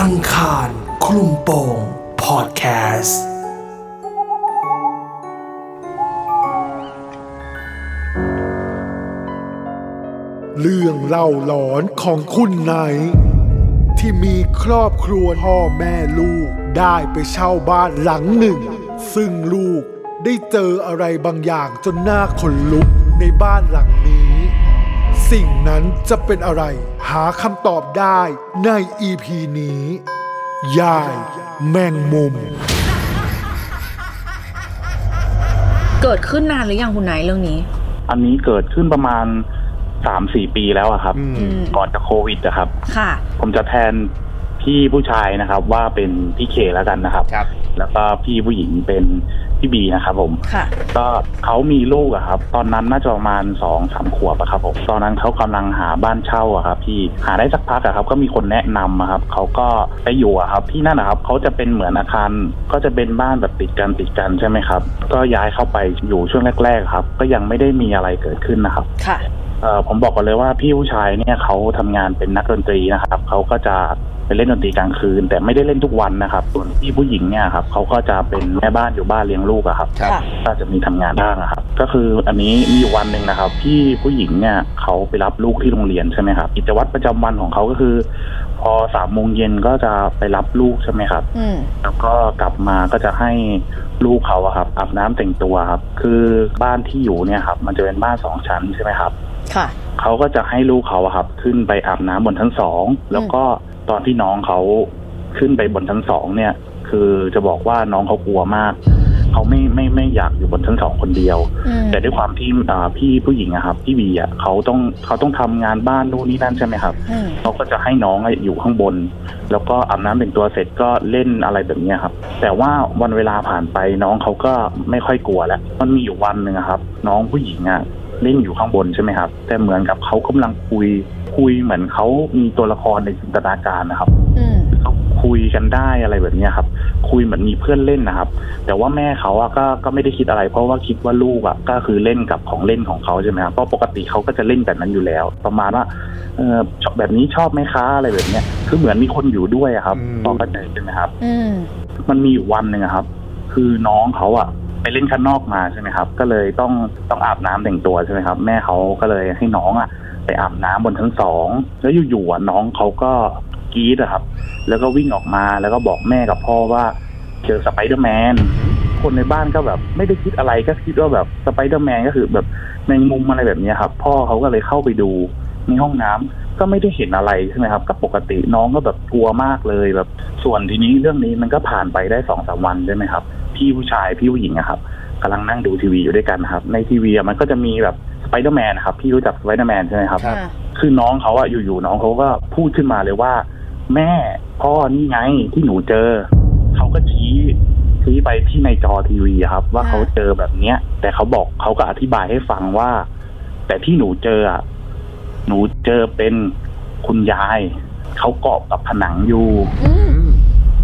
อังคารคลุมโปงพอดแคสต์เรื่องเล่าหลอนของคุณไนท์ที่มีครอบครัวพ่อแม่ลูกได้ไปเช่าบ้านหลังหนึ่ง ซึ่งลูกได้เจออะไรบางอย่างจนหน้าขนลุกในบ้านหลังนี้ สิ่งนั้นจะเป็นอะไร หาคำตอบได้ในอีพีนี้ ยายแมงมุม เกิดขึ้นนานหรือยังคุณไนท์เรื่องนี้ อันนี้เกิดขึ้นประมาณสามสี่ปีแล้วอะครับ อืมอืมก่อนจะโควิดอะครับ ค่ะ ผมจะแทนพี่ผู้ชายนะครับ ว่าเป็นพี่เคแล้วกันนะครับ ครับ แล้วก็พี่ผู้หญิงเป็น พี่บีนะครับผมค่ะ ก็เขามีลูกอะครับ ตอนนั้นน่าจะประมาณสองสามขวบอะครับผมตอนนั้นเขากำลังหาบ้านเช่าอะครับพี่หาได้สักพักอะครับ ก็มีคนแนะนำอะครับเขาก็ไปอยู่อะครับ ที่นั่นนะครับเขาจะเป็นเหมือนอาคารก็จะเป็นบ้านแบบติดกันติดกันใช่ไหมครับ ก็ย้ายเข้าไปอยู่ช่วงแรก ๆ ครับ ก็ยังไม่ได้มีอะไรเกิดขึ้นนะครับค่ะเอ่อผมบอกก่อนเลยว่าพี่ผู้ชายเนี่ยเขาทำงานเป็นนักดนตรีนะครับเขาก็จะ ไปเล่นดนตรีกลางคืน แต่ไม่ได้เล่นทุกวันนะครับส่วนพี่ผู้หญิงเนี่ยครับเขาก็จะเป็นแม่บ้านอยู่บ้านเลี้ยงลูกอะครับครับค่ะก็จะมีทำงานบ้างอะครับ ก็คืออันนี้มีอยู่วันหนึ่งนะครับพี่ผู้หญิงเนี่ยเขาไปรับลูกที่โรงเรียนใช่ไหมครับกิจวัตรประจำวันของเขาก็คือ พอสามโมงเย็นก็จะไปรับลูกใช่ไหมครับอืมแล้วก็กลับมาก็จะให้ลูกเขาอะครับอาบน้ำแต่งตัวครับคือบ้านที่อยู่เนี่ยครับมันจะเป็นบ้านสองชั้นใช่ไหมครับ ค่ะเขาก็จะให้ลูกเขาอะครับ ขึ้นไปอาบน้ำบนชั้นสองแล้วก็ ตอนที่น้องเขาขึ้นไปบนชั้นสองเนี่ย คือจะบอกว่าน้องเขากลัวมากเขาไม่ไม่ไม่อยากอยู่บนชั้นสองคนเดียวอืมแต่ด้วยความที่อ่าพี่ผู้หญิงอะครับพี่บีอะเขาต้องเขาต้องทำงานบ้านนู่นนี่นั่นใช่ไหมครับอืมเขาก็จะให้น้องอะอยู่ข้างบน แล้วก็อาบน้ำแต่งตัวเสร็จก็เล่นอะไรแบบเนี้ยครับ แต่ว่าวันเวลาผ่านไปน้องเขาก็ไม่ค่อยกลัวแล้วมันมีอยู่วันหนึ่งอะครับ น้องผู้หญิงอะ เล่นอยู่ข้างบนใช่ไหมครับ แต่เหมือนกับเขากำลังคุยคุยเหมือนเขามีตัวละครในจินตนาการนะครับอืมเขาคุยกันได้อะไรแบบเนี้ยครับ คุยเหมือนมีเพื่อนเล่นนะครับ แต่ว่าแม่เขาอะก็ก็ไม่ได้คิดอะไร เพราะว่าคิดว่าลูกอะก็คือเล่นกับของเล่นของเขาใช่ไหมครับเพราะปกติเขาก็จะเล่นแบบนั้นอยู่แล้ว ประมาณว่าเออชอบแบบนี้ชอบไหมคะอะไรแบบเนี้ยคือเหมือนมีคนอยู่ด้วยอะครับอืมพอเข้าใจใช่ไหมครับอืมมันมีอยู่วันหนึ่งอะครับ คือน้องเขาอะ ไปเล่นข้างนอกมาใช่ไหมครับ ก็เลยต้องต้องอาบน้ำแต่งตัวใช่ไหมครับ แม่เขาก็เลยให้น้องอะไปอาบน้ำบนชั้นสองแล้วอยู่ๆน้องเขาก็กรี๊ดอะครับ แล้วก็วิ่งออกมาแล้วก็บอกแม่กับพ่อว่าเจอสไปเดอร์แมนคนในบ้านก็แบบไม่ได้คิดอะไรก็คิดว่าแบบสไปเดอร์แมนก็คือแบบแมงมุมอะไรแบบนี้ครับ พ่อเขาก็เลยเข้าไปดูในห้องน้ำก็ไม่ได้เห็นอะไรใช่ไหมครับ ก็ปกติน้องก็แบบกลัวมากเลยแบบส่วนทีนี้เรื่องนี้มันก็ผ่านไปได้สองสามวันใช่ไหมครับ พี่ผู้ชายพี่ผู้หญิงอะครับกำลังนั่งดูทีวีอยู่ด้วยกันนะครับ ในทีวีอะมันก็จะมีแบบสไปเดอร์แมนนะครับ พี่รู้จักสไปเดอร์แมนใช่ไหมครับครับค่ะคือน้องเขาอะอยู่ๆน้องเขาก็พูดขึ้นมาเลยว่า แม่พ่อนี่ไงที่หนูเจอ เขาก็ชี้ชี้ไปที่ในจอทีวีอะครับว่าอ่าเขาเจอแบบเนี้ย แต่เขาบอกเขาก็อธิบายให้ฟังว่า แต่ที่หนูเจออะหนูเจอเป็นคุณยาย เขาเกาะกับผนังอยู่อืม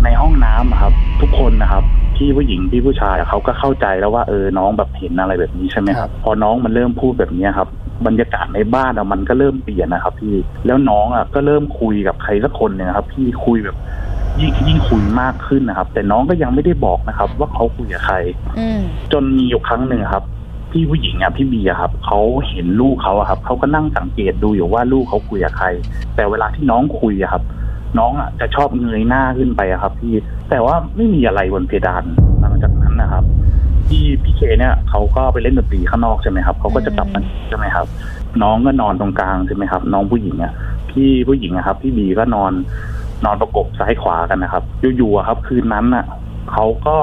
ในห้องน้ำอะครับ ทุกคนนะครับ พี่ผู้หญิงพี่ผู้ชายอะเขาก็เข้าใจแล้วว่าเออน้องแบบเห็นอะไรแบบนี้ใช่ไหมครับพอน้องมันเริ่มพูดแบบเนี้ยครับบรรยากาศในบ้านอะมันก็เริ่มเปลี่ยนนะครับ พี่แล้วน้องอะก็เริ่มคุยกับใครสักคนเนี่ยครับ พี่คุยแบบยิ่งยิ่งคุยมากขึ้นนะครับ แต่น้องก็ยังไม่ได้บอกนะครับ ว่าเขาคุยกับใครอืมจนมีอยู่ครั้งหนึ่งอะครับ พี่ผู้หญิงอะพี่เบียร์ครับเขาเห็นลูกเขาอะครับเขาก็นั่งสังเกตดูอยู่ว่าลูกเขาคุยกับใคร แต่เวลาที่น้องคุยอะครับ น้องอะจะชอบเงยหน้าขึ้นไปอะครับ พี่แต่ว่าไม่มีอะไรบนเพดานหลังจากนั้นนะครับพี่พี่เคเนี่ยเขาก็ไปเล่นดนตรีข้างนอกใช่ไหมครับเขาก็จะกลับมาใช่ไหมครับ น้องก็นอนตรงกลางใช่ไหมครับ น้องผู้หญิงอะพี่ผู้หญิงอะครับ พี่บีก็นอนนอนประกบซ้ายขวากันนะครับอยู่ๆอะครับ คืนนั้นน่ะเขาก็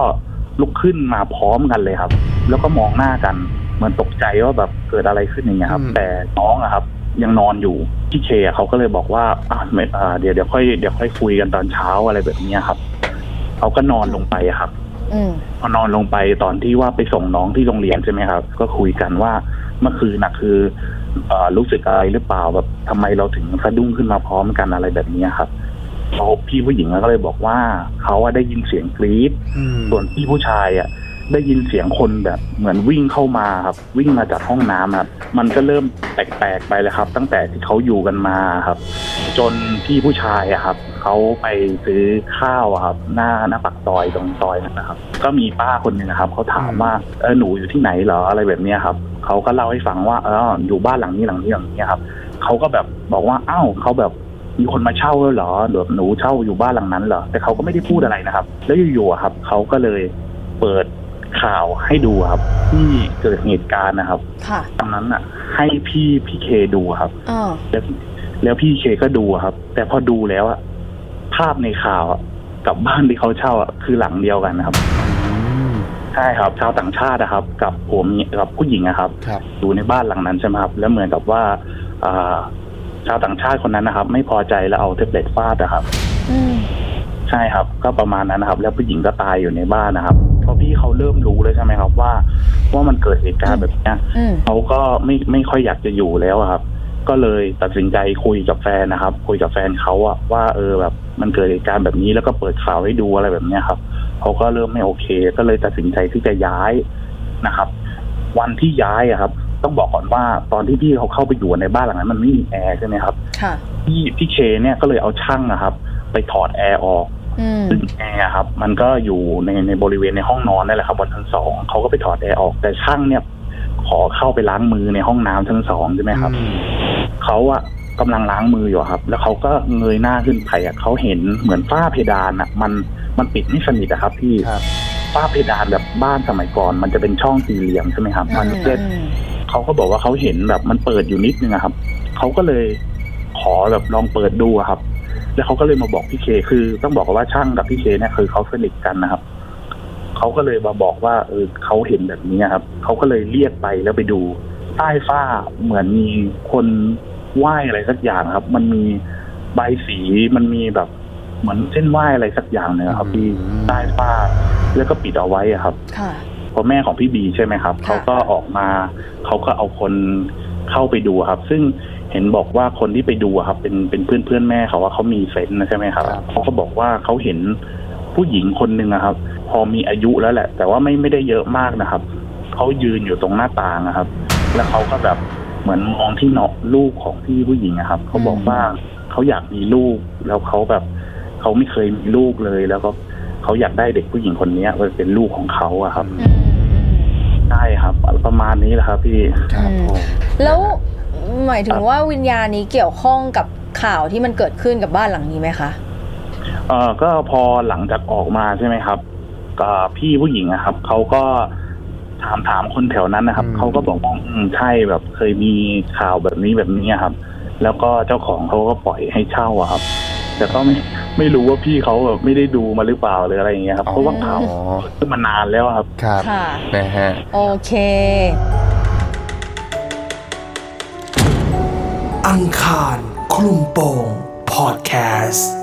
ลุกขึ้นมาพร้อมกันเลยครับ แล้วก็มองหน้ากัน เหมือนตกใจว่าแบบเกิดอะไรขึ้นอย่างเงี้ยครับอืมแต่น้องอะครับ ยังนอนอยู่พี่เคอะเขาก็เลยบอกว่าอ่าไม่อ่าเดี๋ยวเดี๋ยวค่อยเดี๋ยวค่อยคุยกันตอนเช้าอะไรแบบเนี้ยครับเขาก็นอนลงไปอะครับอืมพอนอนลงไปตอนที่ว่าไปส่งน้องที่โรงเรียนใช่ไหมครับ ก็คุยกันว่าเมื่อคืนน่ะคือเออรู้สึกอะไรหรือเปล่าแบบทำไมเราถึงสะดุ้งขึ้นมาพร้อมกันอะไรแบบเนี้ยครับเขาพี่ผู้หญิงก็เลยบอกว่าเขาอะได้ยินเสียงกรี๊ดอืมส่วนพี่ผู้ชายอะ ได้ยินเสียงคนแบบเหมือนวิ่งเข้ามาครับ วิ่งมาจากห้องน้ำครับ มันก็เริ่มแปลกๆไปเลยครับ ตั้งแต่ที่เขาอยู่กันมาครับ จนพี่ผู้ชายอะครับเขาไปซื้อข้าวอะครับ หน้าหน้าปากซอยตรงซอยนั้นนะครับ ก็มีป้าคนหนึ่งนะครับเขาถามว่าเออหนูอยู่ที่ไหนเหรออะไรแบบเนี้ยครับเขาก็เล่าให้ฟังว่าเอออยู่บ้านหลังนี้หลังนี้หลังนี้ครับเขาก็แบบบอกว่าอ้าวเขาแบบมีคนมาเช่าแล้วเหรอหรือหนูเช่าอยู่บ้านหลังนั้นเหรอแต่เขาก็ไม่ได้พูดอะไรนะครับ แล้วอยู่ๆครับเขาก็เลยเปิด ข่าวให้ดูครับ ที่เกิดเหตุการณ์นะครับค่ะตอนนั้นอะ ให้พี่พี่เคดูครับอ๋อแล้วแล้วพี่เคก็ดูอะครับ แต่พอดูแล้วอะภาพในข่าวอะกับบ้านที่เขาเช่าอะคือหลังเดียวกันนะครับใช่ครับชาวต่างชาตินะครับ กับผมกับผู้หญิงอะครับครับอยู่ในบ้านหลังนั้นใช่ไหมครับ แล้วเหมือนกับว่าอ่าชาวต่างชาติคนนั้นนะครับ ไม่พอใจแล้วเอาเทปเล็ตฟาดนะครับอืม ใช่ครับ ก็ประมาณนั้นนะครับ แล้วผู้หญิงก็ตายอยู่ในบ้านนะครับเพราะพี่เขาเริ่มรู้เลยใช่ไหมครับ ว่าว่ามันเกิดเหตุการณ์แบบเนี้ยอืมเขาก็ไม่ไม่ค่อยอยากจะอยู่แล้วอะครับ ก็เลยตัดสินใจคุยกับแฟนนะครับ คุยกับแฟนเขาอะว่าเออแบบมันเกิดเหตุการณ์แบบนี้แล้วก็เปิดข่าวให้ดูอะไรแบบเนี้ยครับเขาก็เริ่มไม่โอเค ก็เลยตัดสินใจที่จะย้ายนะครับ วันที่ย้ายอะครับ ต้องบอกก่อนว่าตอนที่พี่เขาเข้าไปอยู่ในบ้านหลังนั้น มันไม่มีแอร์ใช่ไหมครับค่ะพี่พี่เคเนี่ยก็เลยเอาช่างนะครับ ไปถอดแอร์ออกอืม ซึ่งแอร์ครับ มันก็อยู่ในในบริเวณในห้องนอนนั่นแหละครับบนชั้นสองเขาก็ไปถอดแอร์ออกแต่ช่างเนี่ย ขอเข้าไปล้างมือในห้องน้ำชั้นสองใช่ไหมครับเขาอะกำลังล้างมืออยู่อะครับ แล้วเขาก็เงยหน้าขึ้นไปอะเขาเห็นเหมือนฝ้าเพดานอะมันมันปิดไม่สนิทอะครับพี่ครับฝ้าเพดานแบบบ้านสมัยก่อน มันจะเป็นช่องสี่เหลี่ยมใช่ไหมครับ มันเล็อืมเขาก็บอกว่าเขาเห็นแบบมันเปิดอยู่นิดนึงอะครับเขาก็เลยขอแบบลองเปิดดูอะครับ แล้วเขาก็เลยมาบอกพี่เค คือต้องบอกว่าช่างกับพี่เคเนี่ยคือเขาสนิทกันนะครับเขาก็เลยมาบอกว่าเออเขาเห็นแบบนี้ครับเขาก็เลยเรียกไปแล้วไปดูใต้ฝ้าเหมือนมีคนไหว้อะไรสักอย่างครับ มันมีใบสีมันมีแบบเหมือนเส้นไหว้อะไรสักอย่างเนี่ยครับที่อืมใต้ฝ้าแล้วก็ปิดเอาไว้อะครับค่ะพอแม่ของพี่บีใช่ไหมครับค่ะเขาก็ออกมาเขาก็เอาคนเข้าไปดูครับ ซึ่ง เห็นบอกว่าคนที่ไปดูอะครับ เป็นเป็นเพื่อนเพื่อนๆแม่เขาว่าเขามีเซนส์นะใช่ไหมครับครับเขาก็บอกว่าเขาเห็นผู้หญิงคนหนึ่งอะครับ พอมีอายุแล้วแหละ แต่ว่าไม่ไม่ได้เยอะมากนะครับเขายืนอยู่ตรงหน้าต่างนะครับ แล้วเขาก็แบบเหมือนมองที่เนาะลูกของพี่ผู้หญิงอะครับเขาบอกว่าเขาอยากมีลูก แล้วเขาแบบเขาไม่เคยมีลูกเลย แล้วก็เขาอยากได้เด็กผู้หญิงคนเนี้ยมาเป็นลูกของเขาอะครับอืมใช่ครับ ประมาณนี้แหละครับพี่ครับผมแล้ว หมายถึงว่าวิญญาณนี้เกี่ยวข้องกับข่าวที่มันเกิดขึ้นกับบ้านหลังนี้ไหมคะเอ่อก็พอหลังจากออกมาใช่ไหมครับก็พี่ผู้หญิงอะครับเขาก็ถามถามคนแถวนั้นนะครับเขาก็บอกว่าอืมใช่แบบเคยมีข่าวแบบนี้แบบนี้ครับ แล้วก็เจ้าของเขาก็ปล่อยให้เช่าอะครับ แต่ก็ไม่ไม่รู้ว่าพี่เขาแบบไม่ได้ดูมาหรือเปล่าหรืออะไรอย่างเงี้ยครับเพราะว่าข่าวอ๋อขึ้นมานานแล้วครับครับค่ะนะฮะโอเค อังคารคลุมโปงพอดแคสต์